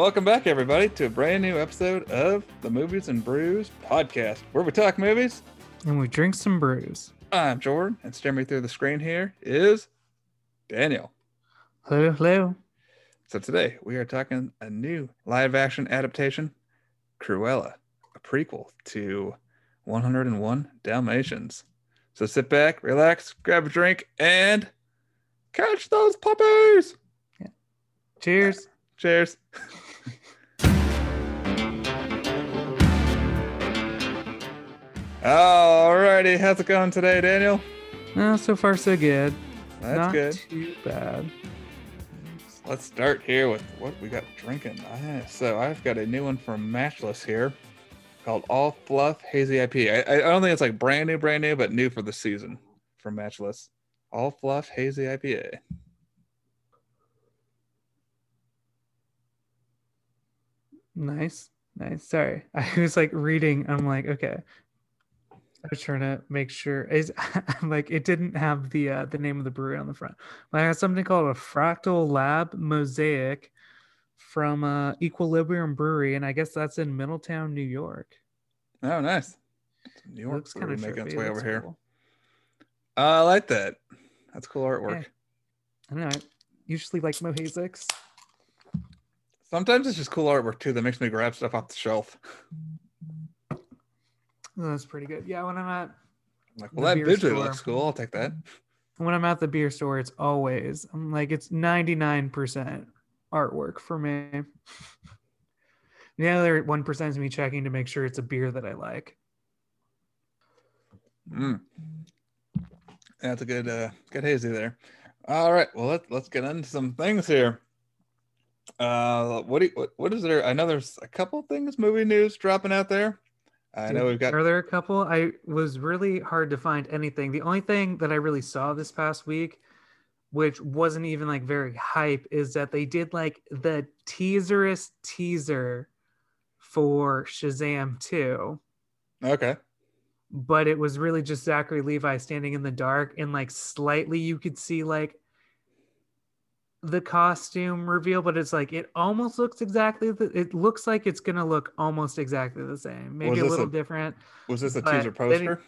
welcome back, everybody, to a brand new episode of the Movies and Brews podcast, where we talk movies. And we drink some brews. I'm Jordan, and staring me through the screen here is Daniel. Hello, hello. So today we are talking a new live-action adaptation, Cruella, a prequel to 101 Dalmatians. So sit back, relax, grab a drink, and catch those puppies. Cheers. Cheers. Alrighty, how's it going today, Daniel? Oh, so far so good. That's Not good. too bad. Let's start here with what we got drinking. So I've got a new one from Matchless here called All Fluff Hazy IPA. I, I don't think it's like brand new, brand new, but new for the season from Matchless. All Fluff Hazy IPA. Nice. Nice. Sorry. I was like reading. I'm like, okay. I was trying to make sure. Is like it didn't have the uh, the name of the brewery on the front. But I got something called a Fractal Lab Mosaic from uh, Equilibrium Brewery, and I guess that's in Middletown, New York. Oh, nice. New It York looks kind of making its way over looks here. cool. Uh, I like that. That's cool artwork. Yeah. I don't know. I usually like Mosaics. Sometimes it's just cool artwork too that makes me grab stuff off the shelf. That's pretty good. Yeah, when I'm at like, well, that beer visually store. looks cool. I'll take that. when I'm at the beer store, it's always I'm like it's 99% artwork for me. The other one percent is me checking to make sure it's a beer that I like. Mm. That's a good, uh, good hazy there. All right, well let's let's get into some things here. Uh, what do you, what what is there? I know there's a couple things movie news dropping out there. I know we've got Are there a couple? I was really hard to find anything. The only thing that I really saw this past week, which wasn't even like very hype, is that they did like the teaserist teaser for Shazam 2. okay. but it was really just Zachary Levi standing in the dark and like slightly you could see like the costume reveal, but it's like it almost looks exactly the, it looks like it's gonna look almost exactly the same, maybe a little a- different. Was this a teaser poster?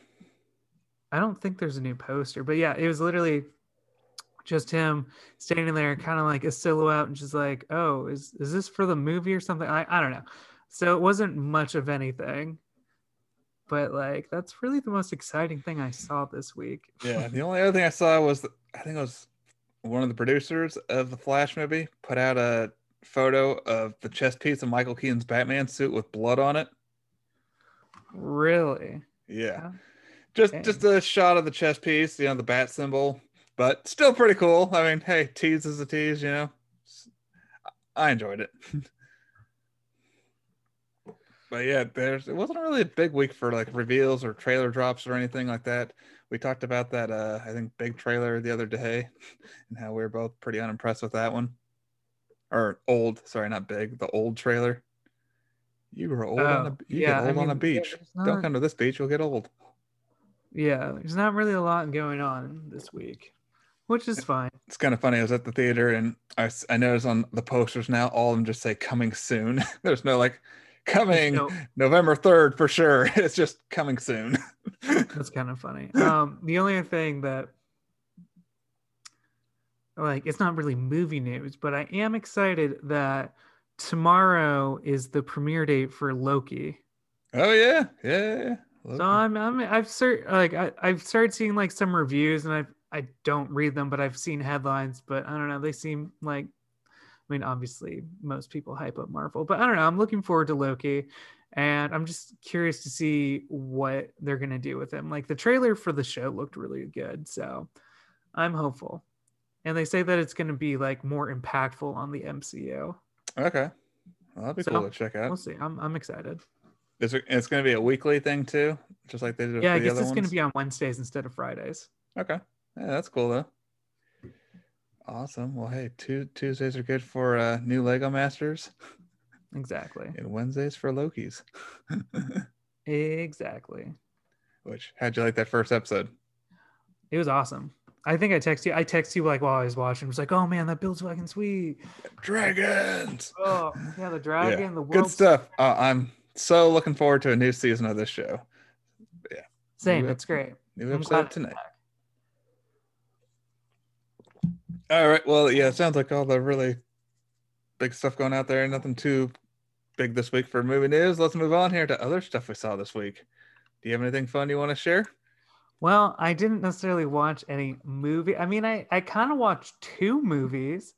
I don't think there's a new poster, but yeah, it was literally just him standing there, kind of like a silhouette, and just like, oh, is is this for the movie or something? I I don't know. So it wasn't much of anything, but like that's really the most exciting thing I saw this week. Yeah. The only other thing I saw was that, I think it was one of the producers of the Flash movie put out a photo of the chest piece of Michael Keaton's Batman suit with blood on it. Really? Yeah. Wow. Just Dang. just a shot of the chest piece, you know, the bat symbol, but still pretty cool. I mean, hey, tease is a tease, you know. I enjoyed it. but yeah, there's it wasn't really a big week for like reveals or trailer drops or anything like that. We talked about that uh I think big trailer the other day and how we were both pretty unimpressed with that one. Or old, sorry, not big, the old trailer. You were old on a Oh, you yeah, get I old on a beach. there's Don't come to this beach, you'll get old. Yeah, there's not really a lot going on this week, which is fine. it's kind of funny. I was at the theater and I noticed on the posters now, all of them just say coming soon. There's no like coming no- November 3rd for sure. It's just coming soon. That's kind of funny. Um, the only thing that, like, it's not really movie news, but I am excited that tomorrow is the premiere date for Loki. oh, yeah. Yeah. yeah. Loki. So I'm, I'm I've cert, like I, I've started seeing like some reviews and I I don't read them, but I've seen headlines. But I don't know, they seem like I mean, obviously most people hype up Marvel, but I don't know. I'm looking forward to Loki, and I'm just curious to see what they're gonna do with him. Like the trailer for the show looked really good, so I'm hopeful. And they say that it's gonna be like more impactful on the MCU. okay. Well, that'd be So, cool to check out. We'll see. I'm I'm excited. Is it, it's going to be a weekly thing too, just like they did. Yeah, I guess it's gonna be on Wednesdays instead of Fridays. Okay. Yeah, that's cool though. Awesome. Well, hey, two Tuesdays are good for uh, new Lego Masters, Exactly. and Wednesdays for Loki's. Exactly. Which how'd you like that first episode? It was awesome. I think I text you. I text you like while I was watching. I was like, "Oh man, that build's fucking sweet." Dragons. Oh yeah, the dragon, Yeah, the world. Good stuff. Uh, I'm so looking forward to a new season of this show. Yeah. Same. New It's great. New episode tonight. All right. Well, yeah, it sounds like all the really big stuff going out there. Nothing too big this week for movie news. Let's move on here to other stuff we saw this week. Do you have anything fun you want to share? Well, I didn't necessarily watch any movie. I mean, I I kind of watched two movies.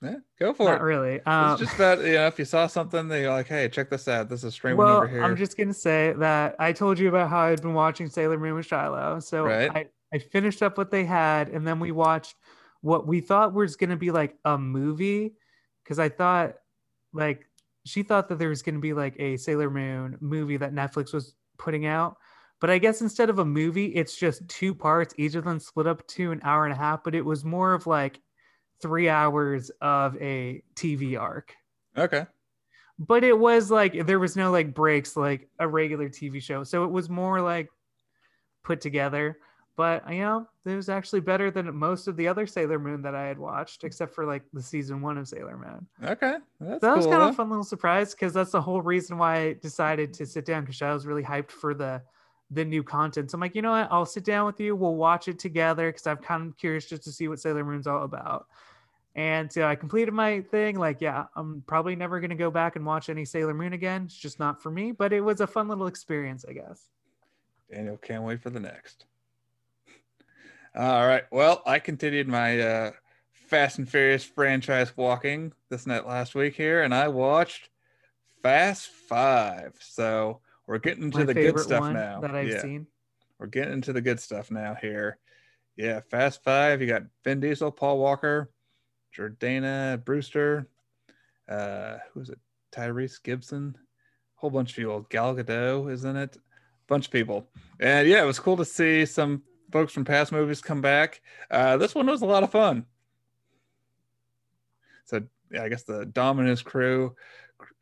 Yeah, go for Not it. really. Um, it's just that you know if you saw something that you're like, hey, check this out. This is streaming well, over here. I'm just gonna say that I told you about how I'd been watching Sailor Moon with Shiloh. So Right. I, I finished up what they had, and then we watched what we thought was gonna be like a movie, because I thought like she thought that there was gonna be like a Sailor Moon movie that Netflix was putting out. But I guess instead of a movie, it's just two parts, each of them split up to an hour and a half. But it was more of like three hours of a TV arc okay. but it was like there was no like breaks like a regular TV show. So it was more like put together. But you know, it was actually better than most of the other Sailor Moon that I had watched, except for like the season one of Sailor Moon. Okay. That's So that was cool. kind of a fun little surprise because that's the whole reason why I decided to sit down because I was really hyped for the the new content. So I'm like, you know what? I'll sit down with you. We'll watch it together because I'm kind of curious just to see what Sailor Moon's all about. And so I completed my thing. Like, yeah, I'm probably never gonna go back and watch any Sailor Moon again. It's just not for me. But it was a fun little experience, I guess. Daniel can't wait for the next. All right. Well, I continued my uh, Fast and Furious franchise walking this night last week here, and I watched Fast Five. So we're getting into My the good stuff now. that I've yeah, seen. we're getting into the good stuff now here. Yeah, Fast Five. You got Vin Diesel, Paul Walker, Jordana Brewster. Uh, who's it? Tyrese Gibson. Whole bunch of people. Gal Gadot isn't it. Bunch of people. And yeah, it was cool to see some folks from past movies come back. Uh, this one was a lot of fun. So yeah, I guess the Dominic's crew.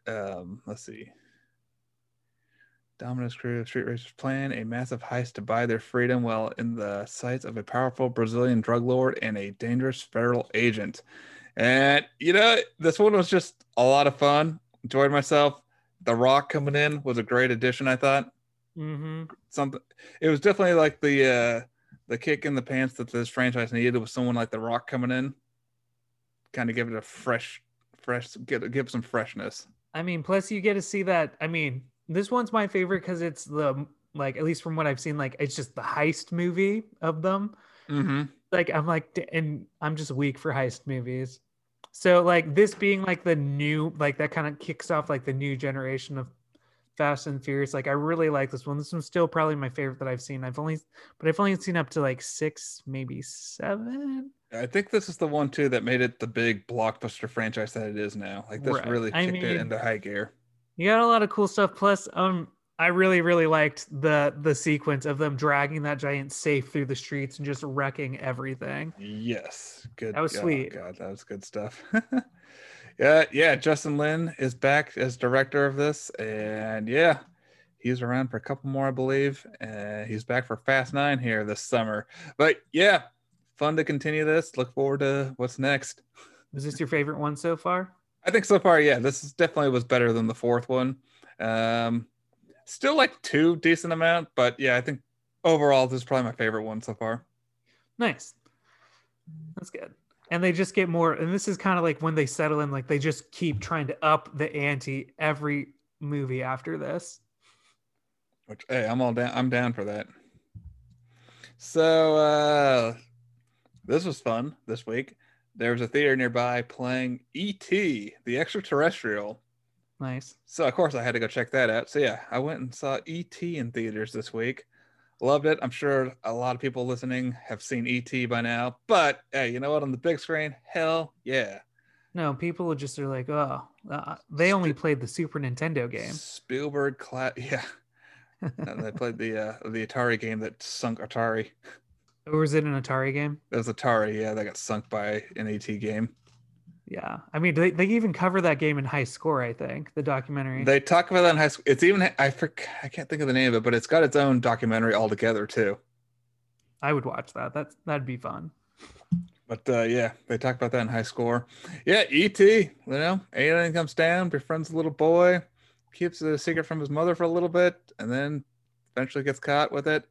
Um, let's see. Dominic's crew of street racers plan a massive heist to buy their freedom while in the sights of a powerful Brazilian drug lord and a dangerous federal agent. And you know, this one was just a lot of fun. Enjoyed myself. The Rock coming in was a great addition, I thought Mm-hmm. something it was definitely like the uh the kick in the pants that this franchise needed was someone like the rock coming in kind of give it a fresh fresh give, give some freshness I mean, plus you get to see that. I mean, this one's my favorite because it's the like at least from what I've seen, like it's just the heist movie of them. mm-hmm. Like I'm like, and I'm just weak for heist movies. So like this being like the new, like that kind of kicks off like the new generation of Fast and Furious. Like I really like this one. This one's still probably my favorite that I've seen. I've only, but I've only seen up to like six, maybe seven. i think this is the one too that made it the big blockbuster franchise that it is now like this Right. really I kicked it into high gear You got a lot of cool stuff. Plus, um, I really, really liked the the sequence of them dragging that giant safe through the streets and just wrecking everything. yes good That was oh, sweet. god that was good stuff yeah yeah justin lin is back as director of this and yeah he's around for a couple more i believe uh, he's back for fast nine here this summer but yeah fun to continue this look forward to what's next Was this your favorite one so far? i think so far yeah this is definitely was better than the fourth one um still like two decent amount but yeah i think overall this is probably my favorite one so far Nice. That's good. And they just get more. And this is kind of like when they settle in, like they just keep trying to up the ante every movie after this. Which hey, I'm all down. I'm down for that. So uh this was fun this week. There was a theater nearby playing E.T. the Extraterrestrial. Nice. So of course I had to go check that out. So yeah, I went and saw E.T. in theaters this week. Loved it. I'm sure a lot of people listening have seen E.T. by now. But hey, you know what? On the big screen, hell yeah. No, people just are like, oh, uh, they only played the Super Nintendo game. Spielberg class, yeah. and they played the uh, the Atari game that sunk Atari. Or was it an Atari game? That was Atari, yeah, that got sunk by an ET game. Yeah. I mean, they, they even cover that game in High Score, I think, the documentary. They talk about that in High Score. It's even I for, I can't think of the name of it, but it's got its own documentary altogether too. I would watch that. That's that'd be fun. But uh, yeah, they talk about that in high score. Yeah, ET, you know, alien comes down, befriends a little boy, keeps it a secret from his mother for a little bit, and then eventually gets caught with it.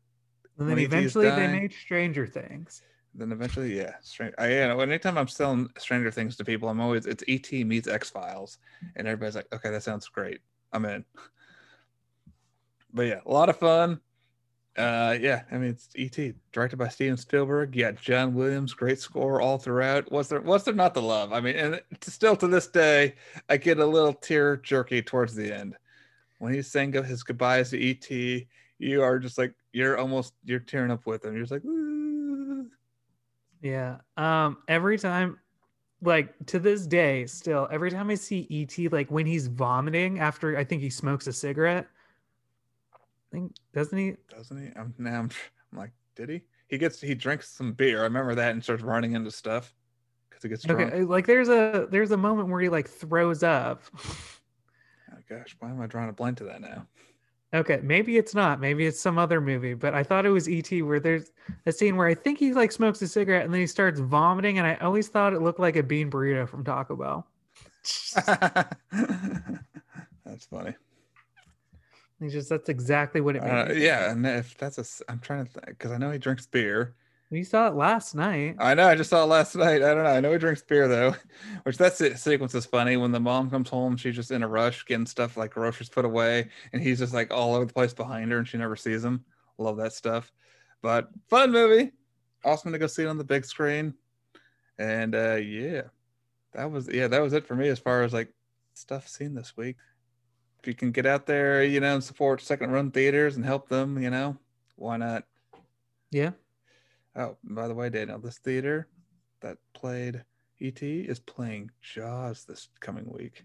And then When ET is eventually they made Stranger Things. Then eventually, yeah, strange. I, yeah, anytime I'm selling Stranger Things to people, I'm always it's ET meets X Files, and everybody's like, okay, that sounds great. I'm in. But yeah, a lot of fun. Uh, yeah, I mean it's ET, directed by Steven Spielberg. Yeah, John Williams, great score all throughout. What's there? What's there not to love? I mean, and still to this day, I get a little tear jerky towards the end when he's saying his goodbyes to ET. You are just like you're almost you're tearing up with him. You're just like. "Ooh." Yeah. Um. Every time, like to this day, still every time I see ET, like when he's vomiting after I think he smokes a cigarette. I think doesn't he? doesn't he? I'm now I'm, I'm like, did he? He gets he drinks some beer. I remember that and starts running into stuff because he gets drunk. Okay. Like there's a there's a moment where he like throws up. Oh gosh, why am I drawing a blank to that now? Okay, maybe it's not. Maybe it's some other movie, but I thought it was ET where there's a scene where I think he like smokes a cigarette and then he starts vomiting, and I always thought it looked like a bean burrito from Taco Bell. That's funny. It's just that's exactly what it made. Uh, yeah, and if that's a, I'm trying to think because I know he drinks beer. We saw it last night. I know. I just saw it last night. I don't know. I know he drinks beer though, which that se- sequence is funny. When the mom comes home, she's just in a rush getting stuff like groceries put away, and he's just like all over the place behind her, and she never sees him. Love that stuff. But fun movie. Awesome to go see it on the big screen. And uh yeah, that was yeah that was it for me as far as like stuff seen this week. If you can get out there, you know, and support second run theaters and help them, you know, why not? Yeah. Oh, by the way, Daniel, this theater that played ET is playing Jaws this coming week.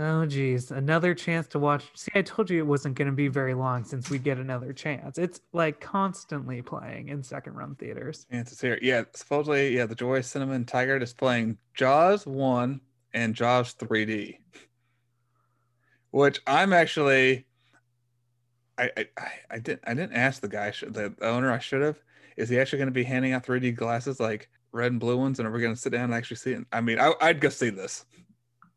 Oh geez, another chance to watch. See, I told you it wasn't going to be very long since we get another chance. It's like constantly playing in second run theaters. Chances here. Yeah, supposedly, yeah, the Joy Cinema and Tigard is playing Jaws 1 and Jaws 3D. Which I'm actually I I, I- I didn't I didn't ask the guy, the owner, I should have. Is he actually going to be handing out 3D glasses like red and blue ones? And are we going to sit down and actually see it? I mean, I, I'd go see this.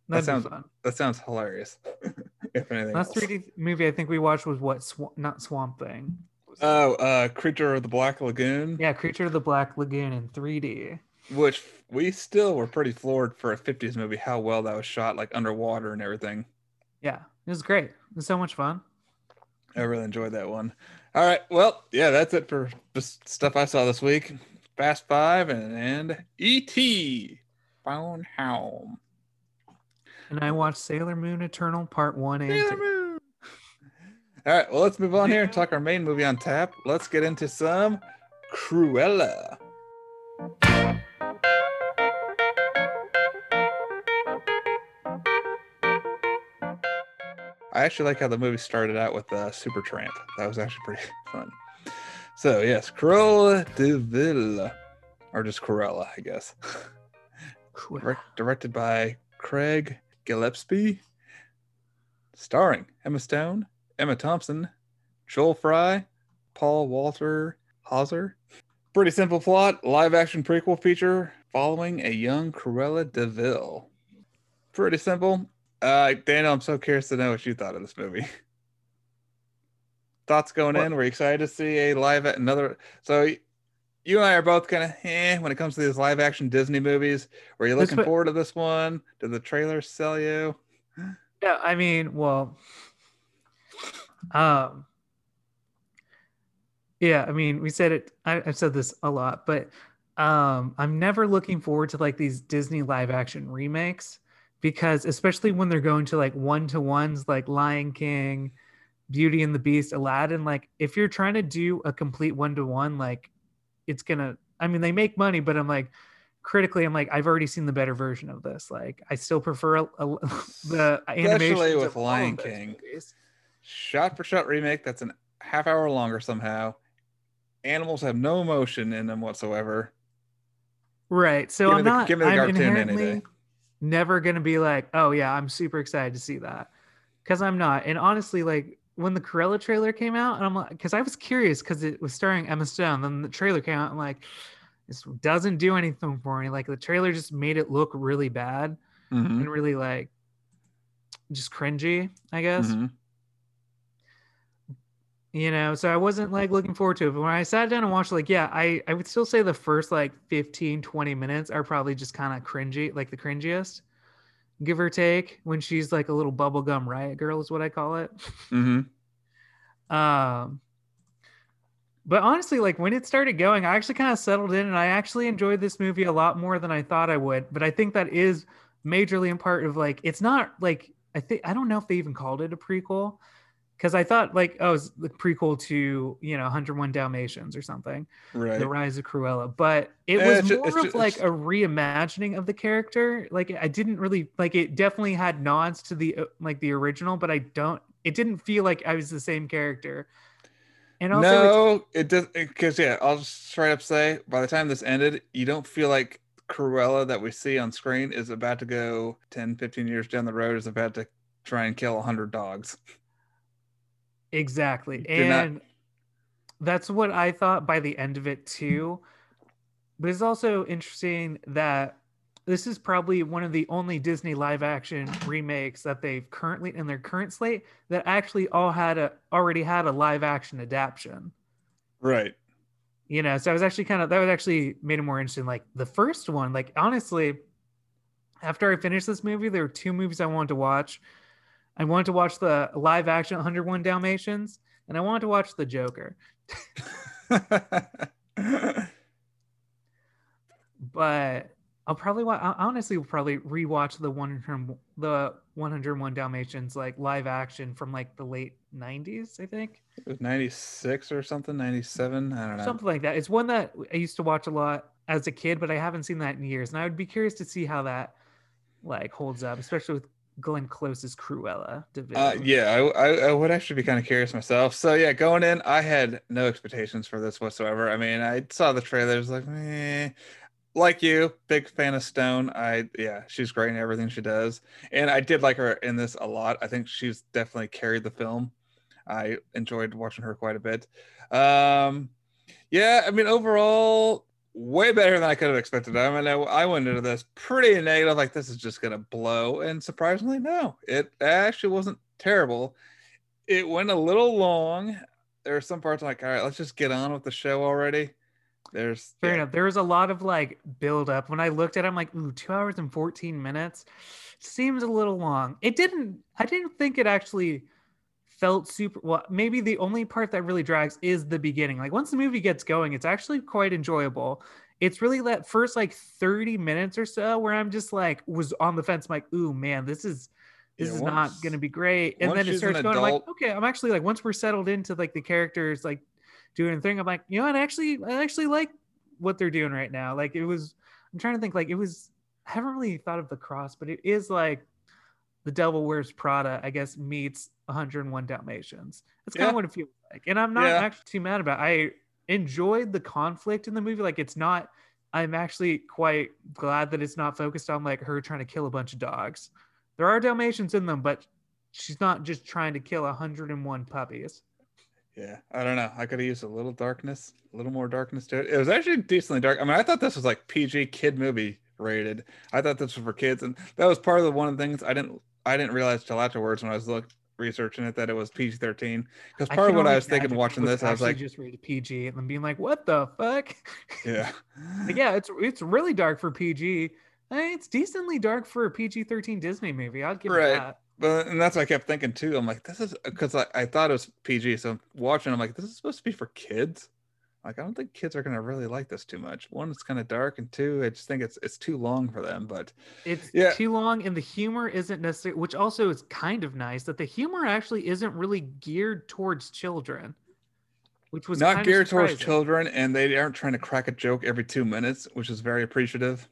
That'd sounds- fun. That sounds hilarious. if anything. Last else. 3D movie I think we watched was what? Sw- not Swamp Thing. Oh, uh, Creature of the Black Lagoon, Yeah, Creature of the Black Lagoon in 3D. which we still were pretty floored for a 50s movie how well that was shot, like underwater and everything. Yeah, it was great. It was so much fun. I really enjoyed that one. All right, well, yeah, that's it for just stuff I saw this week. Fast Five and, and E.T. Phone Home. And I watched Sailor Moon Eternal Part 1 and 2. All right, well, let's move on here and talk our main movie on tap. Let's get into some Cruella. I actually like how the movie started out with uh, Supertramp. That was actually pretty fun. So yes, Cruella de Vil, or just Cruella, I guess. Direct- directed by Craig Gillespie, starring Emma Stone, Emma Thompson, Joel Fry, Paul Walter Hauser. Pretty simple plot: live action prequel feature following a young Cruella de Vil. Pretty simple. Uh, Daniel, I'm so curious to know what you thought of this movie. Thoughts going in? What- Were you excited to see a live at another? So you and I are both kind of eh when it comes to these live action Disney movies. Were you looking wa- forward to this one? Did the trailer sell you? Yeah, I mean, well, um, yeah, I mean, we said it. I, I've said this a lot, but um, I'm never looking forward to like these Disney live action remakes because, especially when they're going to like one to ones, like Lion King, Beauty and the Beast, Aladdin. Like, if you're trying to do a complete one to one, like, it's gonna. I mean, they make money, but I'm like, critically, I'm like, I've already seen the better version of this. Like, I still prefer a, a, the animation with Lion King. Shot for shot remake that's an half hour longer somehow. Animals have no emotion in them whatsoever. Right. So Give I'm the- not. give me the I'm cartoon any day. Never gonna be like, oh yeah, I'm super excited to see that, because I'm not. And honestly, like when the Cruella trailer came out, and I'm like, because I was curious because it was starring Emma Stone. Then the trailer came out, and like, this doesn't do anything for me. Like the trailer just made it look really bad Mhm. and really like just cringy, I guess. Mhm. You know, so I wasn't like looking forward to it. But when I sat down and watched, like, yeah, I, I would still say the first like 15, 20 minutes are probably just kind of cringy, like the cringiest, give or take, when she's like a little bubblegum riot girl, is what I call it. Mhm. Um, but honestly, like when it started going, I actually kind of settled in and I actually enjoyed this movie a lot more than I thought I would. But I think that is majorly in part of like, it's not like, I think, I don't know if they even called it a prequel because I thought like, oh, it's the prequel to, you know, 101 Dalmatians or something, Right. The Rise of Cruella. But it Eh, was it's more it's of ju- like a reimagining of the character. Like I didn't really, like it definitely had nods to the, uh, like the original, but I don't, it didn't feel like I was the same character. And also, no, it does because yeah, I'll just straight up say by the time this ended, you don't feel like Cruella that we see on screen is about to go 10, 15 years down the road is about to try and kill 100 dogs. Exactly. not- And that's what I thought by the end of it too. But it's also interesting that this is probably one of the only Disney live action remakes that they've currently in their current slate that actually all had a already had a live action adaptation. Right. you know so i was actually kind of that was actually made it more interesting like the first one like honestly after i finished this movie there were two movies i wanted to watch i wanted to watch the live action 101 dalmatians and i wanted to watch the joker but i'll probably I honestly will probably rewatch the 100 the 101 dalmatians like live action from like the late 90s i think It was 96 or something, 97. I don't know. something like that. It's one that I used to watch a lot as a kid, but I haven't seen that in years, and I would be curious to see how that like holds up, especially with Glenn Close's Cruella division. Uh, yeah, I, I, I would actually be kind of curious myself. So yeah, going in, I had no expectations for this whatsoever. I mean, I saw the trailers, like, eh. like you, big fan of Stone. I yeah, she's great in everything she does, and I did like her in this a lot. I think she's definitely carried the film. I enjoyed watching her quite a bit. Um, yeah, I mean, overall, way better than I could have expected. I mean, I, I went into this pretty negative, like this is just gonna blow, and surprisingly, no, it actually wasn't terrible. It went a little long. There are some parts like, all right, let's just get on with the show already. There's Fair yeah, enough. There was a lot of like build up. When I looked at it, I'm like, ooh, two hours and 14 minutes seems a little long. It didn't, I didn't think it actually felt super well. Maybe the only part that really drags is the beginning. Like once the movie gets going, it's actually quite enjoyable. It's really that first like 30 minutes or so where I'm just like was on the fence, I'm like, ooh man, this is this Yeah, is once- not gonna be great. And then it starts going, I'm like, okay, I'm actually like once we're settled into like the characters like doing a thing, I'm like, you know what, actually, I actually like what they're doing right now. Like it was, I'm trying to think, like it was, I haven't really thought of the cross, but it is like the Devil Wears Prada, I guess, meets 101 Dalmatians. That's kind Yeah. of what it feels like. And I'm not Yeah. actually too mad about it. I enjoyed the conflict in the movie. Like it's not, I'm actually quite glad that it's not focused on like her trying to kill a bunch of dogs. There are Dalmatians in them, but she's not just trying to kill 101 puppies. Yeah, I don't know. I could have used a little darkness, a little more darkness to it. It was actually decently dark. I mean, I thought this was like PG kid movie rated. I thought this was for kids, and that was part of the one of the things I didn't I didn't realize till afterwards when I was look researching it that it was PG thirteen. Because part of what I was thinking watching it this, I was like, just rated PG, and then being like, "What the fuck?" yeah, yeah, it's it's really dark for PG. It's decently dark for a PG thirteen Disney movie. I'll give Right. it that. But and that's what I kept thinking too. I'm like, this is because I, I thought it was PG. So watching, I'm like, this is supposed to be for kids. Like, I don't think kids are gonna really like this too much. One, it's kind of dark, and two, I just think it's it's too long for them. But It's Yeah. too long, and the humor isn't necessary. Which also is kind of nice that the humor actually isn't really geared towards children, which was not geared towards children, and they aren't trying to crack a joke every two minutes, which is very appreciative.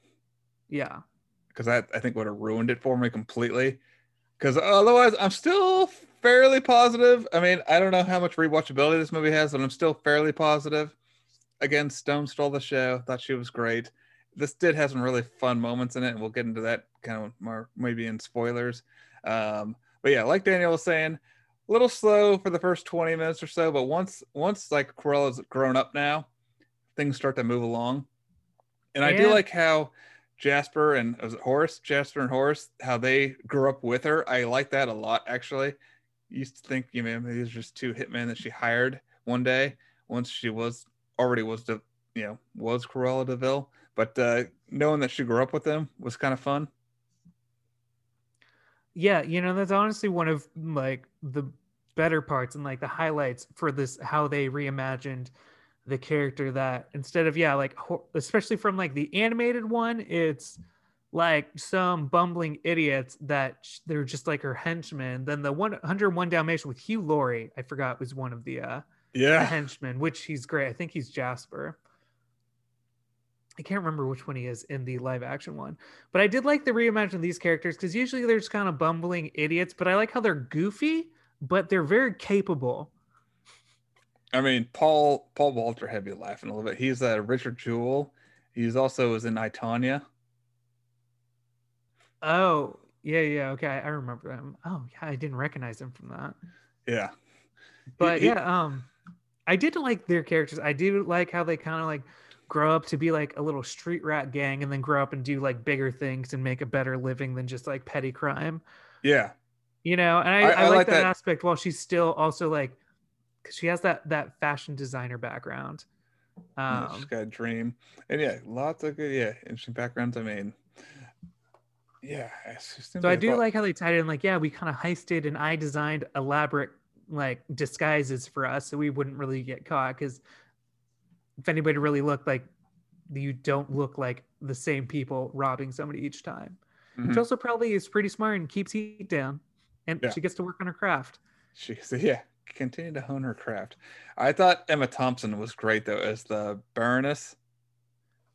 Yeah, because that I think would have ruined it for me completely. Because otherwise, I'm still fairly positive. I mean, I don't know how much rewatchability this movie has, but I'm still fairly positive. Again, Stone stole the show. Thought she was great. This did have some really fun moments in it, and we'll get into that kind of more maybe in spoilers. Um, but yeah, like Daniel was saying, a little slow for the first 20 minutes or so, but once once like Cruella's grown up now, things start to move along. And I do like how Jasper and was it Horace, Jasper and Horace, how they grew up with her. I like that a lot actually. Used to think, you know, these are just two hitmen that she hired one day once she was already was the you know, was Cruella de Vil. But uh knowing that she grew up with them was kind of fun. Yeah, you know, that's honestly one of like the better parts and like the highlights for this how they reimagined the character that instead of yeah, like especially from like the animated one, it's like some bumbling idiots that they're just like her henchmen. Then the 101 Dalmatian with Hugh Laurie, I forgot was one of the uh Yeah. henchman, which he's great. I think he's Jasper. I can't remember which one he is in the live action one, but I did like the reimagining these characters because usually they're just kind of bumbling idiots, but I like how they're goofy, but they're very capable. I mean, Paul Paul Walter had me laughing a little bit. He's uh, Richard Jewell. He's also was in I, Tonya. Oh, yeah, yeah, okay, I remember them. Oh, yeah, I didn't recognize them from that. Yeah, But he- yeah, um, I did like their characters. I do like how they kind of like grow up to be like a little street rat gang and then grow up and do like bigger things and make a better living than just like petty crime. yeah, you know and i, I- I, I like, like that, that- aspect while she's still also like because she has that that fashion designer background yeah, she's um got a dream, and yeah, lots of good, yeah, interesting backgrounds. I mean, yeah. so i do about- like how they tied it in like yeah we kind of heisted and i designed elaborate like disguises for us so we wouldn't really get caught because if anybody really looked like you don't look like the same people robbing somebody each time which Mhm. also probably is pretty smart and keeps heat down and Yeah. she gets to work on her craft She yeah, continue to hone her craft. I thought Emma Thompson was great though as the Baroness.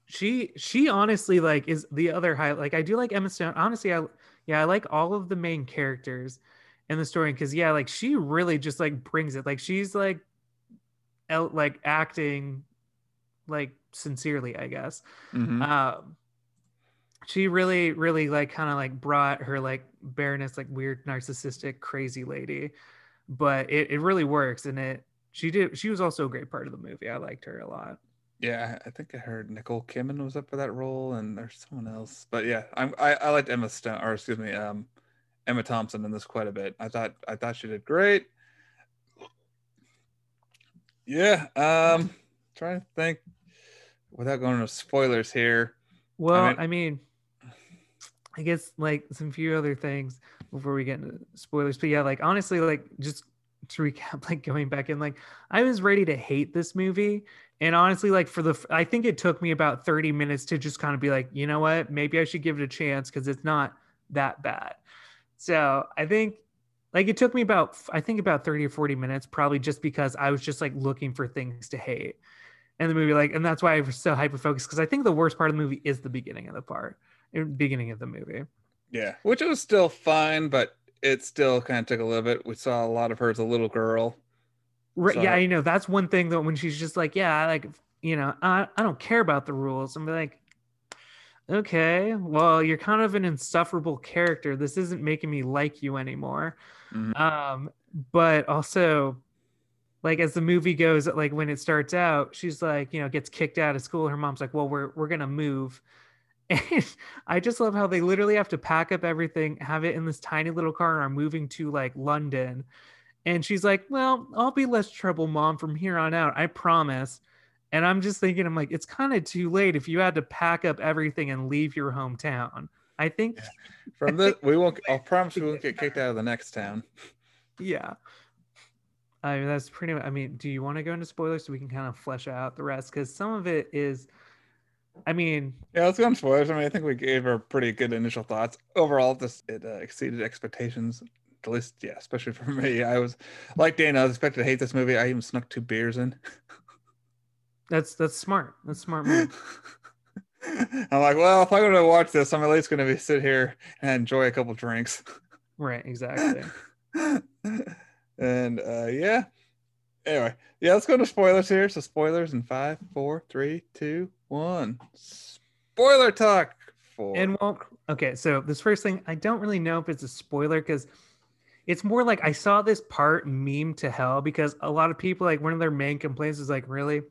she she honestly like is the other high like i do like emma stone honestly i yeah i like all of the main characters in the story because yeah like she really just like brings it like she's like out like acting like sincerely i guess Mhm. um she really really like kind of like brought her like baroness like weird narcissistic crazy lady but it, it really works and it she did she was also a great part of the movie i liked her a lot Yeah, I think I heard Nicole Kidman was up for that role, and there's someone else. But yeah, I'm, I I liked Emma Stone, or excuse me, um, Emma Thompson in this quite a bit. I thought I thought she did great. Yeah, um, trying to think without going into spoilers here. Well, mean- I mean, I guess like some few other things before we get into spoilers. But yeah, like honestly, like just to recap, like going back in, like I was ready to hate this movie. And honestly, like for the, I think it took me about 30 minutes to just kind of be like, you know what, maybe I should give it a chance because it's not that bad. So I think like it took me about, I think about 30 or 40 minutes, probably just because I was just like looking for things to hate and the movie like and that's why i was so hyper focused because i think the worst part of the movie is the beginning of the part uh, beginning of the movie Yeah, which was still fine, but it still kind of took a little bit. We saw a lot of her as a little girl. right So- yeah you know that's one thing that when she's just like yeah I like you know i, I don't care about the rules i'm like okay well you're kind of an insufferable character. This isn't making me like you anymore. Mhm. um but also like as the movie goes like when it starts out she's like you know gets kicked out of school. Her mom's like well we're we're gonna move. And i just love how they literally have to pack up everything have it in this tiny little car and are moving to like london. And she's like well i'll be less trouble mom from here on out i promise and i'm just thinking i'm like it's kind of too late if you had to pack up everything and leave your hometown i think Yeah. From this, we won't. I'll promise we won't get kicked out of the next town. yeah i mean that's pretty much i mean do you want to go into spoilers so we can kind of flesh out the rest because some of it is i mean Yeah, let's go on spoilers. I mean, I think we gave our pretty good initial thoughts. Overall, this it uh, exceeded expectations. At least, yeah, especially for me. I was like Dana. I was expected to hate this movie. I even snuck two beers in. that's that's smart that's smart move I'm like, well, if I'm to watch this, I'm at least going to be sit here and enjoy a couple drinks. right exactly and uh, yeah. Anyway, yeah, let's go to spoilers here. So spoilers in five, four, three, two, one. Spoiler talk. For and well okay so this first thing i don't really know if it's a spoiler because it's more like I saw this part meme to hell because a lot of people like one of their main complaints is like, really,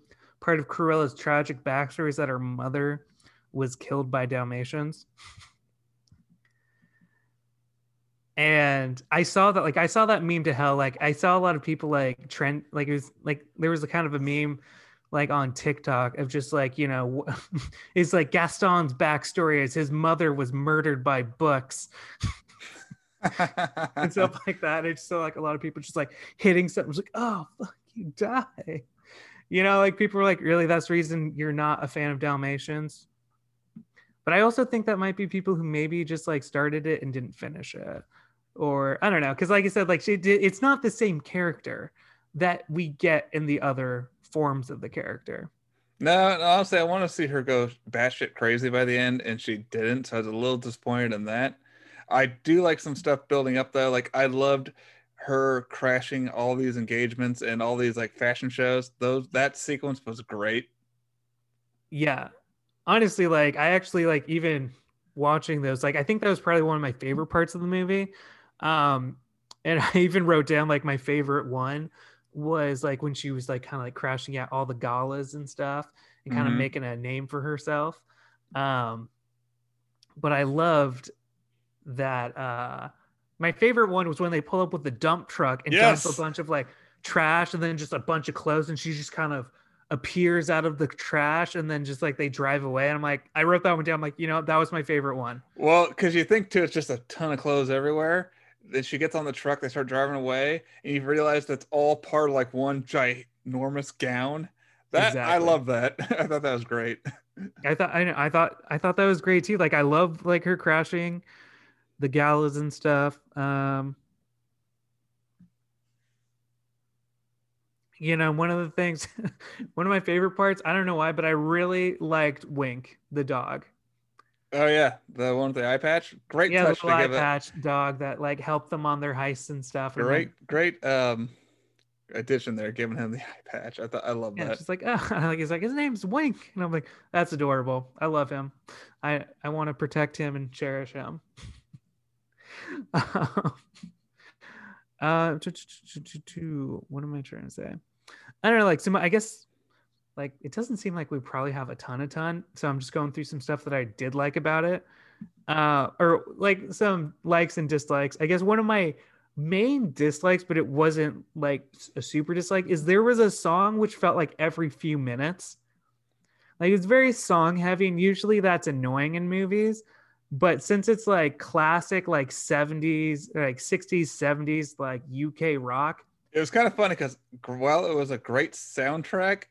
part of Cruella's tragic backstory is that her mother was killed by Dalmatians. and I saw that like I saw that meme to hell. Like I saw a lot of people like trend like it was like there was a kind of a meme like on TikTok of just like, you know, it's like Gaston's backstory is his mother was murdered by books. and stuff like that. It's so like a lot of people just like hitting something it's like, oh fuck you die. You know, like people are like, really, that's reason you're not a fan of Dalmatians. But I also think that might be people who maybe just like started it and didn't finish it. Or I don't know. Cause like I said, like she did it's not the same character that we get in the other forms of the character. No, honestly, I want to see her go batshit crazy by the end, and she didn't. So I was a little disappointed in that. I do like some stuff building up though. Like I loved her crashing all these engagements and all these like fashion shows. Those that sequence was great. Yeah. Honestly, like I actually like even watching those, like I think that was probably one of my favorite parts of the movie. Um and I even wrote down like my favorite one was like when she was like kind of like crashing out all the galas and stuff and kind mm-hmm. of making a name for herself. Um, but I loved that. Uh, my favorite one was when they pull up with the dump truck and yes. dump a bunch of like trash and then just a bunch of clothes, and she just kind of appears out of the trash and then just like they drive away. And I'm like, I wrote that one down. I'm like, you know, that was my favorite one. Well, because you think too, it's just a ton of clothes everywhere then she gets on the truck, they start driving away, and you realize that's all part of like one ginormous gown. That exactly. I love that. I thought that was great. I thought I, I thought I thought that was great too. Like I love like her crashing the galas and stuff. Um you know, one of the things one of my favorite parts, I don't know why, but I really liked Wink, the dog. Oh yeah, the one with the eye patch. Great yeah, touch the eye patch it. dog that like helped them on their heists and stuff. Great, then, great um addition there, giving him the eye patch. I thought I love yeah, that. Just like oh, like he's like his name's Wink, and I'm like that's adorable. I love him. I I want to protect him and cherish him. uh, what am I trying to say? I don't know. Like so I guess like it doesn't seem like we probably have a ton a ton so i'm just going through some stuff that i did like about it uh or like some likes and dislikes i guess one of my main dislikes but it wasn't like a super dislike is there was a song which felt like every few minutes like it's very song heavy and usually that's annoying in movies but since it's like classic like 70s like 60s 70s like uk rock it was kind of funny because while it was a great soundtrack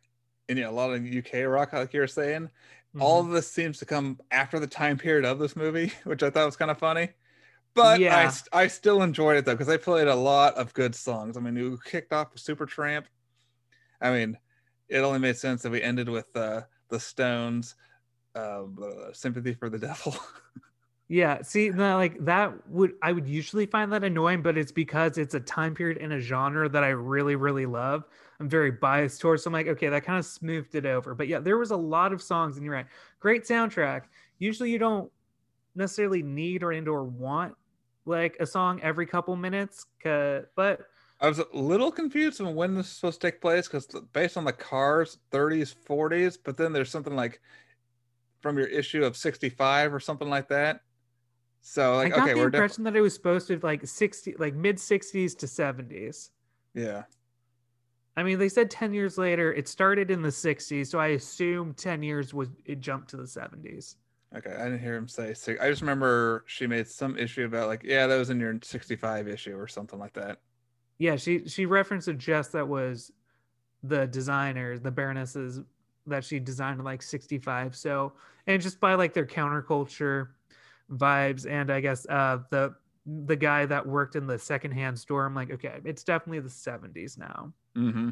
and yeah, a lot of UK rock, like you're saying. Mm-hmm. All of this seems to come after the time period of this movie, which I thought was kind of funny. But yeah. I, I still enjoyed it though because I played a lot of good songs. I mean, we kicked off with Supertramp. I mean, it only made sense that we ended with uh, the Stones, uh, "Sympathy for the Devil." yeah, see, now, like that would I would usually find that annoying, but it's because it's a time period in a genre that I really, really love. I'm very biased towards. So I'm like, okay, that kind of smoothed it over. But yeah, there was a lot of songs, and you're right. Great soundtrack. Usually you don't necessarily need or and or want like a song every couple minutes. But I was a little confused on when this is supposed to take place because based on the cars, 30s, 40s, but then there's something like from your issue of 65 or something like that. So like, I got okay, the impression def- that it was supposed to like 60, like mid 60s to 70s. Yeah. I mean, they said 10 years later, it started in the 60s. So I assume 10 years was it jumped to the 70s. Okay. I didn't hear him say six. I just remember she made some issue about like, yeah, that was in your 65 issue or something like that. Yeah. She, she referenced a jest that was the designer, the Baronesses that she designed in like 65. So, and just by like their counterculture vibes. And I guess uh, the, the guy that worked in the secondhand store, I'm like, okay, it's definitely the 70s now. Mm-hmm.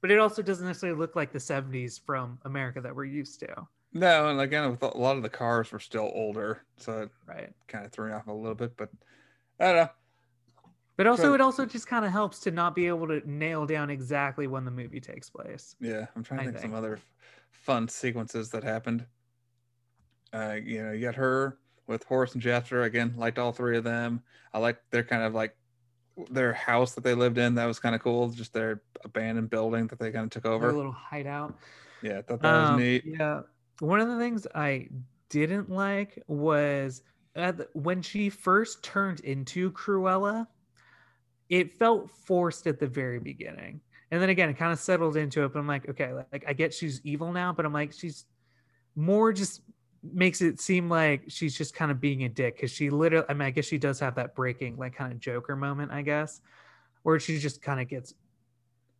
But it also doesn't necessarily look like the 70s from America that we're used to. No, and again, a lot of the cars were still older, so it right kind of threw me off a little bit. But I don't know. But also, it also just kind of helps to not be able to nail down exactly when the movie takes place. Yeah, I'm trying to think, think. some other fun sequences that happened. Uh, you know, you got her with Horace and Jasper again. Liked all three of them. I like their kind of like their house that they lived in. That was kind of cool. Just their abandoned building that they kind of took Their over. little hideout. Yeah, I thought that was Um, neat. Yeah. One of the things I didn't like was the- when she first turned into Cruella, it felt forced at the very beginning. And then again, it kind of settled into it. But I'm like, okay, like I get she's evil now, but I'm like, she's more just makes it seem like she's just kind of being a dick because she literally, I mean, I guess she does have that breaking, like kind of Joker moment, I guess, where she just kind of gets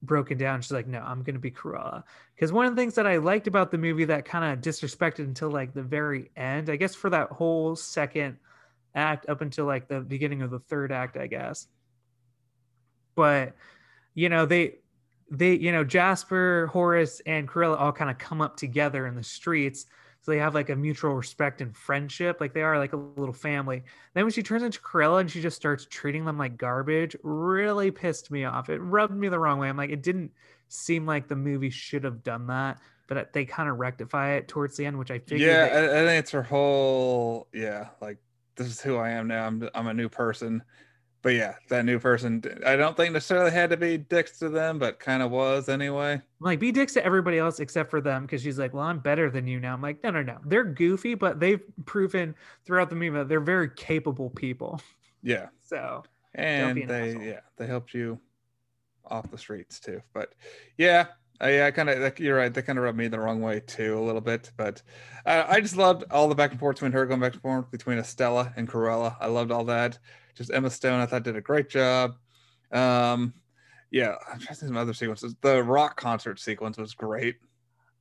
broken down. She's like, no, I'm going to be Cruella. Because one of the things that I liked about the movie that kind of disrespected until like the very end, I guess for that whole second act up until like the beginning of the third act, I guess. But, you know, they, they, you know, Jasper, Horace, and Cruella all kind of come up together in the streets. So they have like a mutual respect and friendship. Like they are like a little family. Then when she turns into Cruella and she just starts treating them like garbage, really pissed me off. It rubbed me the wrong way. I'm like, it didn't seem like the movie should have done that, but uh, they kind of rectify it towards the end, which I figured. Yeah, they- I, I think it's her whole yeah, like this is who I am now. I'm I'm a new person. But yeah, that new person I don't think necessarily had to be dicks to them, but kind of was anyway. like be dicks to everybody else except for them because she's like, well, I'm better than you now. I'm like, no, no, no. They're goofy, but they've proven throughout the movie that they're very capable people. Yeah. So And an they asshole. yeah, they helped you off the streets too. But yeah, I, I kind of like you're right. They kind of rubbed me the wrong way too a little bit, but uh, I just loved all the back and forth between her going back and forth between Estella and Cruella. I loved all that. Just Emma Stone, I thought did a great job. Um, yeah, I'm trying to think some other sequences. The rock concert sequence was great.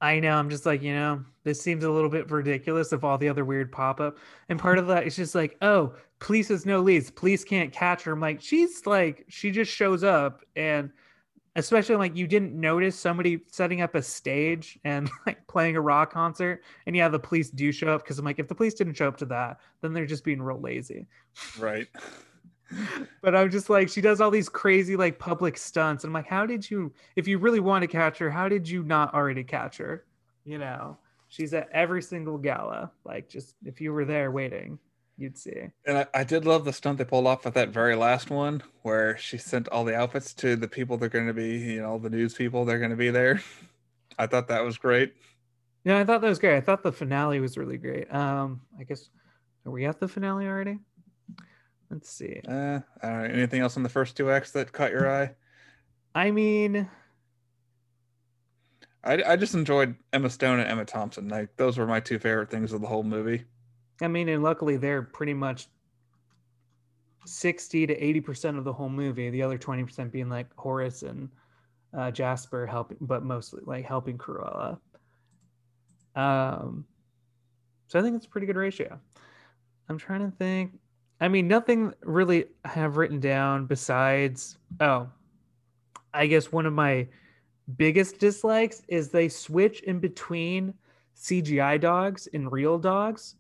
I know. I'm just like, you know, this seems a little bit ridiculous of all the other weird pop up. And part of that is just like, oh, police has no leads. Police can't catch her. I'm like, she's like, she just shows up. And especially like, you didn't notice somebody setting up a stage and like playing a rock concert. And yeah, the police do show up because I'm like, if the police didn't show up to that, then they're just being real lazy. Right. But I'm just like, she does all these crazy like public stunts. And I'm like, how did you, if you really want to catch her, how did you not already catch her? You know, she's at every single gala. Like, just if you were there waiting, you'd see. And I, I did love the stunt they pulled off at that very last one where she sent all the outfits to the people they're going to be, you know, the news people they're going to be there. I thought that was great. Yeah, I thought that was great. I thought the finale was really great. Um, I guess are we at the finale already? Let's see. Uh, all right. Anything else on the first two acts that caught your eye? I mean, I, I just enjoyed Emma Stone and Emma Thompson. Like those were my two favorite things of the whole movie. I mean, and luckily they're pretty much 60 to 80% of the whole movie, the other 20% being like Horace and uh, Jasper helping, but mostly like helping Cruella. Um, so I think it's a pretty good ratio. I'm trying to think. I mean, nothing really I have written down besides, oh, I guess one of my biggest dislikes is they switch in between CGI dogs and real dogs.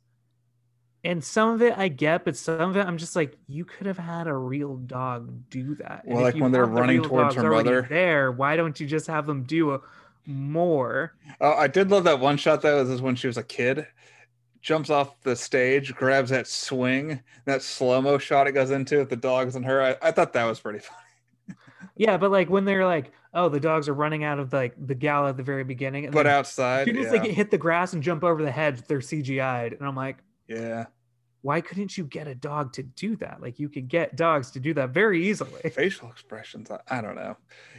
And some of it I get, but some of it I'm just like, you could have had a real dog do that. And Well, if like you when they're the running towards her mother. There, why don't you just have them do a more? Oh, I did love that one shot though. This is when she was a kid. Jumps off the stage, grabs that swing, that slow mo shot it goes into with the dogs and her. I, I thought that was pretty funny. Yeah, but like when they're like, oh, the dogs are running out of like the gala at the very beginning, and But outside, as soon as yeah, they get hit the grass and jump over the hedge, they're CGI'd, and I'm like, yeah. why couldn't you get a dog to do that? Like you could get dogs to do that very easily. Facial expressions. I, I don't know.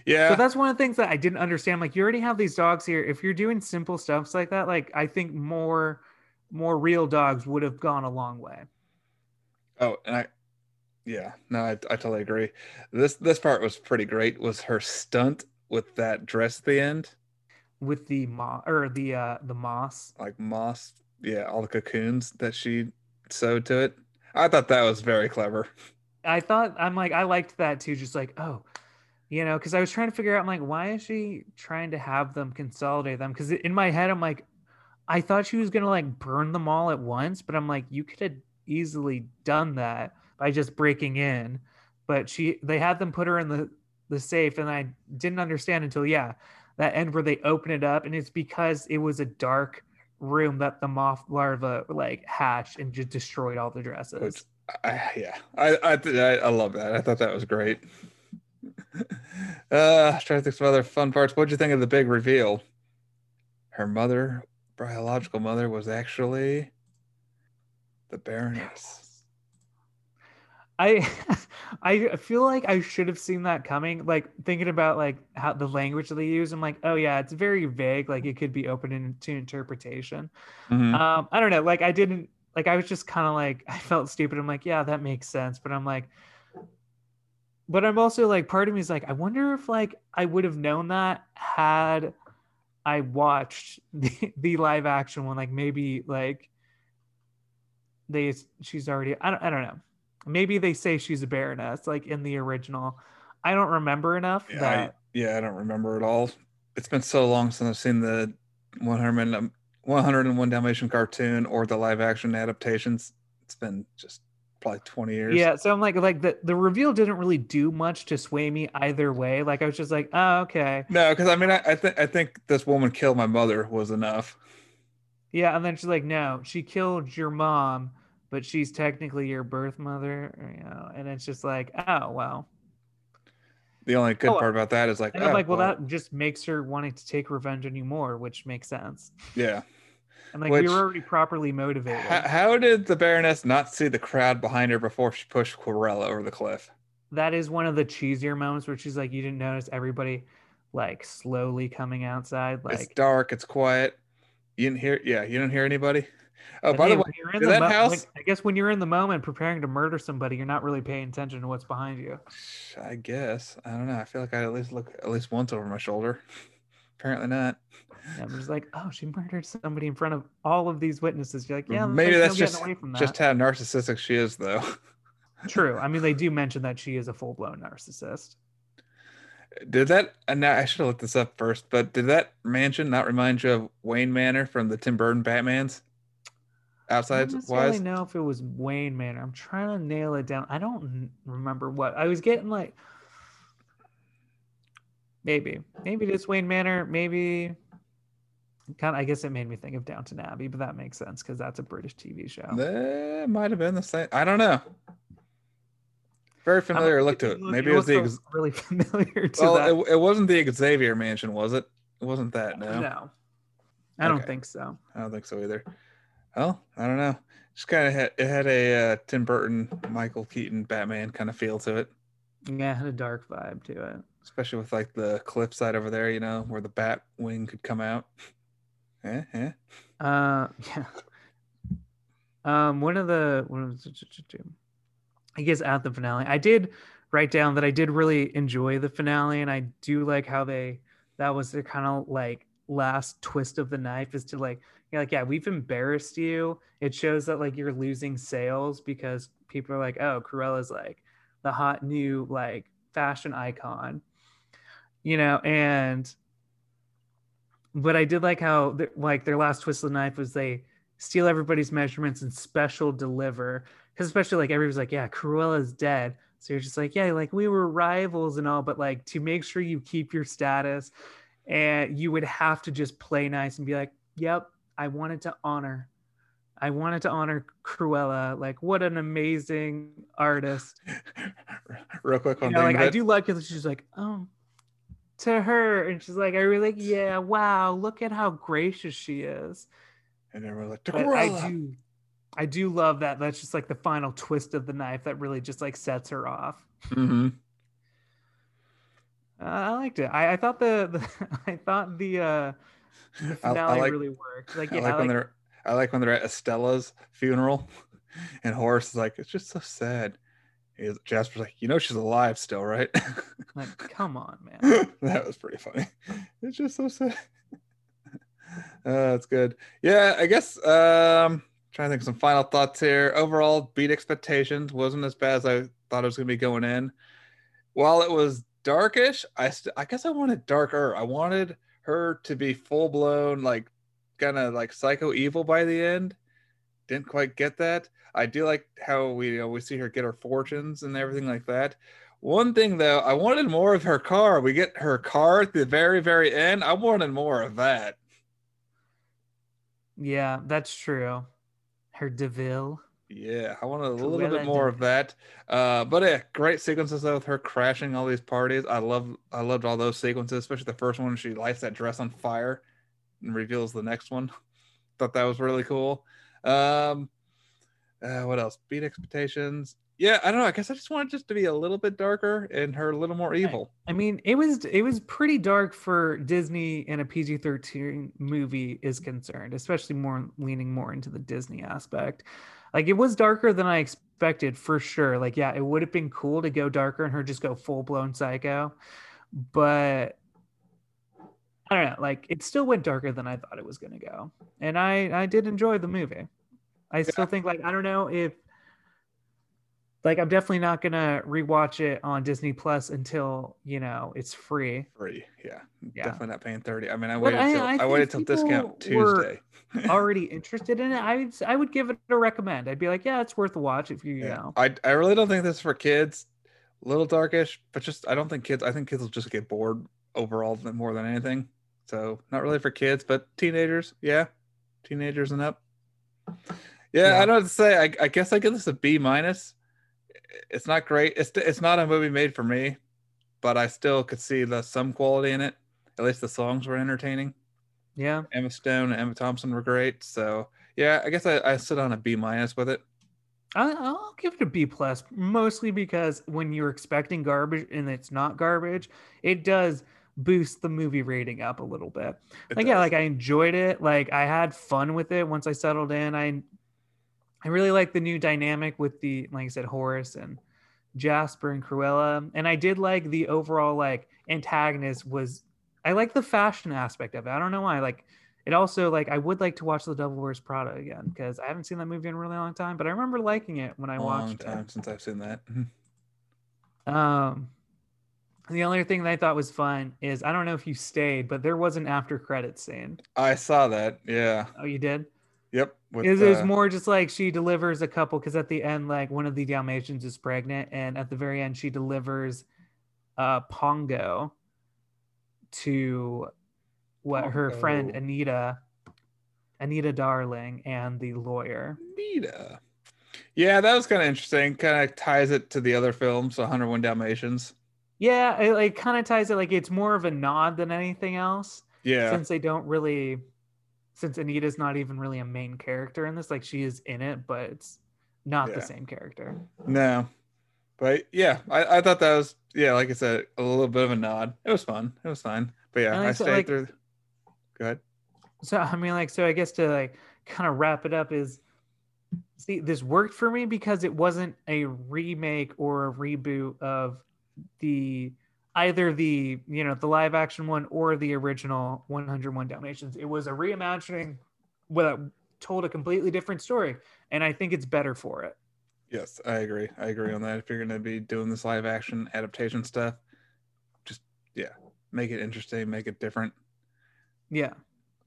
Yeah, So that's one of the things that I didn't understand. Like you already have these dogs here. If you're doing simple stuffs like that, like I think more more real dogs would have gone a long way. Oh, and I, yeah, no, I, I totally agree. This this part was pretty great. Was her stunt with that dress at the end, With the moss or the uh the moss. like moss? Yeah, all the cocoons that she sewed to it. I thought that was very clever. I thought I'm like I liked that too. Just like oh, you know, because I was trying to figure out I'm like why is she trying to have them consolidate them? Because in my head I'm like, I thought she was gonna like burn them all at once, but I'm like you could have easily done that by just breaking in. But she they had them put her in the the safe, and I didn't understand until yeah that end where they open it up, and it's because it was a dark room that the moth larva like hatched and just destroyed all the dresses. Which I, yeah, I, I I I love that. I thought that was great. uh, trying to think some other fun parts. What'd you think of the big reveal? Her mother, biological mother, was actually the Baroness. I I feel like I should have seen that coming. Like thinking about like how the language they use, I'm like, oh yeah, it's very vague. Like it could be open to interpretation. Mhm. Um, I don't know. Like I didn't like I was just kind of like I felt stupid. I'm like, yeah, that makes sense. But I'm like, but I'm also like, part of me is like, I wonder if like I would have known that had I watched the, the live action one. Like maybe like they she's already I don't I don't know. Maybe they say she's a baroness like in the original. I don't remember enough Yeah, I, yeah, I don't remember at all. It's been so long since I've seen the 100 101 Dalmatian cartoon or the live action adaptations. It's been just probably 20 years. Yeah, so I'm like, like the the reveal didn't really do much to sway me either way. Like I was just like, oh okay, No, because I mean, I, I think I think this woman killed my mother was enough. yeah. And then she's like, no, she killed your mom, but she's technically your birth mother, you know. And it's just like, oh well. The only good Oh, part about that is like, And I'm oh, like, well, that just makes her wanting to take revenge on you more, which makes sense. yeah. And like Which- we were already properly motivated. How, how did the Baroness not see the crowd behind her before she pushed Cruella over the cliff? that is one of the cheesier moments where she's like, you didn't notice everybody like slowly coming outside, Like it's dark, it's quiet. You didn't hear, yeah, you didn't hear anybody. Oh, But by hey, the way, you're in did the that mo- house- I guess when you're in the moment preparing to murder somebody, you're not really paying attention to what's behind you. I guess I don't know. I feel like I at least look at least once over my shoulder. Apparently not. Yeah, I'm just like, oh, she murdered somebody in front of all of these witnesses. You're like, yeah, Maybe that's just away from that. just how narcissistic she is, though. true. I mean, they do mention that she is a full blown narcissist. Did that? And now I should have looked this up first. But did that mansion not remind you of Wayne Manor from the Tim Burton Batman's? I Outside don't necessarily wise, know if it was Wayne Manor. I'm trying to nail it down. I don't remember what I was getting like. Maybe, maybe it is Wayne Manor. Maybe, kind of. I guess it made me think of Downton Abbey, but that makes sense because that's a British TV show. that might have been the same. I don't know. Very familiar look to it. Maybe it was the. Ex- really familiar to well, that. it, it wasn't the Xavier Mansion, was it? It wasn't that. No, no, I don't Okay. think so. I don't think so either. Well, I don't know. Just kind of had it had a uh, Tim Burton, Michael Keaton Batman kind of feel to it, Yeah, it had a dark vibe to it. especially with like the cliff side over there, you know, where the bat wing could come out. yeah, yeah. Uh, yeah. Um, one of the one of the, I guess at the finale, I did write down that I did really enjoy the finale, and I do like how they that was their kind of like last twist of the knife is to like you're like yeah we've embarrassed you. It shows that like you're losing sales because people are like oh Cruella's like the hot new like fashion icon, you know, and but I did like how like their last twist of the knife was they steal everybody's measurements and special deliver because especially like everybody's like yeah Cruella's dead so you're just like yeah like we were rivals and all but like to make sure you keep your status and you would have to just play nice and be like yep I wanted to honor I wanted to honor Cruella like what an amazing artist Real quick you on know, like I do like it. She's like, oh, to her, and she's like, I really like, yeah, wow, look at how gracious she is. and everyone's like, But I do, I do love that. That's just like the final twist of the knife that really just like sets her off. Mhm. Uh, I liked it. I, I thought the, the I thought the uh the I- I like- really worked. Like, I like I when like, they're I like when they're at Estella's funeral, and Horace is like, "It's just so sad." He's, Jasper's like, "You know she's alive still, right?" like, come on, man. that was pretty funny. It's just so sad. Uh, that's good. Yeah, I guess. Um, trying to think of some final thoughts here. Overall, beat expectations. wasn't as bad as I thought it was going to be going in. While it was darkish, I st- I guess I wanted darker. I wanted her to be full blown, like kind of like psycho evil by the end. Didn't quite get that. I do like how we you know, we see her get her fortunes and everything like that. One thing though, I wanted more of her car. We get her car at the very, very end. I wanted more of that. Yeah, that's true. Her Deville. Yeah, I want a little bit more of that. Uh, but yeah, great sequences though with her crashing all these parties. I love I loved all those sequences, especially the first one. She lights that dress on fire and reveals the next one. Thought that was really cool. Um, uh, what else? Beat expectations. Yeah, I don't know. I guess I just wanted just to be a little bit darker and her a little more evil. I, mean, it was it was pretty dark for Disney in a PG thirteen movie is concerned, especially more leaning more into the Disney aspect. Like it was darker than I expected for sure. Like yeah, it would have been cool to go darker and her just go full blown psycho, but I don't know. Like it still went darker than I thought it was going to go, and I I did enjoy the movie. I yeah. still think like I don't know if like I'm definitely not gonna rewatch it on Disney Plus until you know it's free. Free, yeah, yeah. definitely not paying thirty. I mean, I waited till I, I, I waited till discount Tuesday. already interested in it, I would I would give it a recommend. I'd be like, yeah, it's worth a watch if you, you yeah. know. I I really don't think this is for kids. A little darkish, but just I don't think kids. I think kids will just get bored overall more than anything. So not really for kids, but teenagers, yeah, teenagers and up. Yeah, yeah. I don't know what to say. I, I guess I give this a B minus it's not great. It's it's not a movie made for me, but I still could see the some quality in it. At least the songs were entertaining. Yeah, Emma Stone and Emma Thompson were great. So yeah, I guess I, I sit on a B minus with it. I'll give it a B plus, mostly because when you're expecting garbage and it's not garbage, it does boost the movie rating up a little bit. It like does. yeah, like I enjoyed it. Like I had fun with it once I settled in. I I really like the new dynamic with the, like I said, Horace and Jasper and Cruella. And I did like the overall like antagonist was I like the fashion aspect of it. I don't know why. Like it also like I would like to watch The Devil Wears Prada again because I haven't seen that movie in a really long time, but I remember liking it when I long watched it. Long time since I've seen that. um the only thing that I thought was fun is I don't know if you stayed, but there was an after credit scene. I saw that. Yeah. Oh, you did? Yep. With, it was uh, more just like she delivers a couple because at the end, like one of the Dalmatians is pregnant, and at the very end, she delivers uh Pongo to what Pongo. her friend Anita, Anita Darling, and the lawyer. Anita. Yeah, that was kind of interesting. Kind of ties it to the other films, 101 Dalmatians. Yeah, it like kind of ties it like it's more of a nod than anything else. Yeah. Since they don't really since Anita's not even really a main character in this, like she is in it, but it's not yeah. the same character. No. But yeah, I, I thought that was yeah, like I said, a little bit of a nod. It was fun. It was fun. But yeah, like, I stayed like, through go ahead. So I mean like so I guess to like kind of wrap it up is see this worked for me because it wasn't a remake or a reboot of the either the you know the live action one or the original 101 Dalmatians. It was a reimagining that told a completely different story, and I think it's better for it. Yes, I agree. I agree on that. If you're going to be doing this live action adaptation stuff, just yeah, make it interesting, make it different. Yeah,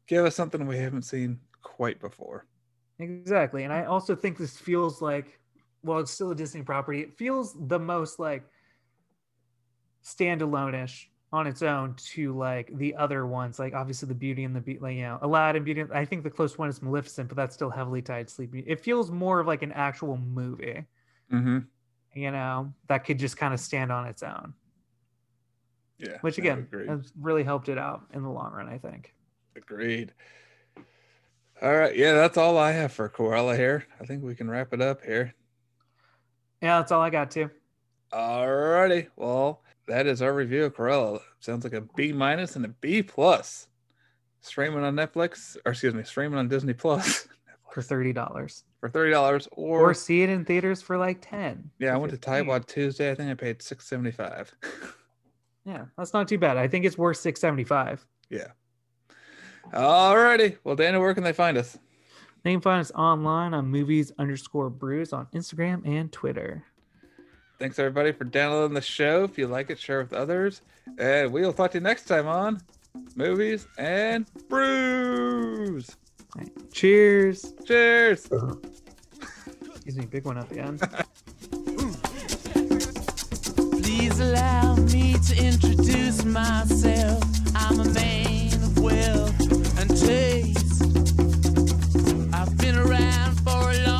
give us something we haven't seen quite before. Exactly, and I also think this feels like, well, it's still a Disney property. It feels the most like standalone-ish on its own to like the other ones, like obviously the Beauty and the Beast, like you know, Aladdin, Beauty. I think the close one is Maleficent, but that's still heavily tied to Sleepy. It feels more of like an actual movie, mm-hmm. you know, that could just kind of stand on its own. Yeah, which again has really helped it out in the long run. I think. Agreed. All right, yeah, that's all I have for Cruella here. I think we can wrap it up here. Yeah, that's all I got too. All righty. Well, that is our review of Cruella. Sounds like a B minus and a B plus. Streaming on Netflix, or excuse me, streaming on Disney Plus for thirty dollars. For thirty dollars, or or see it in theaters for like ten. Yeah, I went to Taiwan Tuesday. I think I paid six seventy five. yeah, that's not too bad. I think it's worth six seventy five. Yeah. Alrighty. Well, Dana, where can they find us? They can find us online on movies underscore brews on Instagram and Twitter. Thanks everybody for downloading the show. If you like it, share with others. And we'll talk to you next time on Movies and Brews. Right. Cheers. Cheers. Excuse me, big one at the end. Please allow me to introduce myself. I'm a man of wealth and taste. I've been around for a long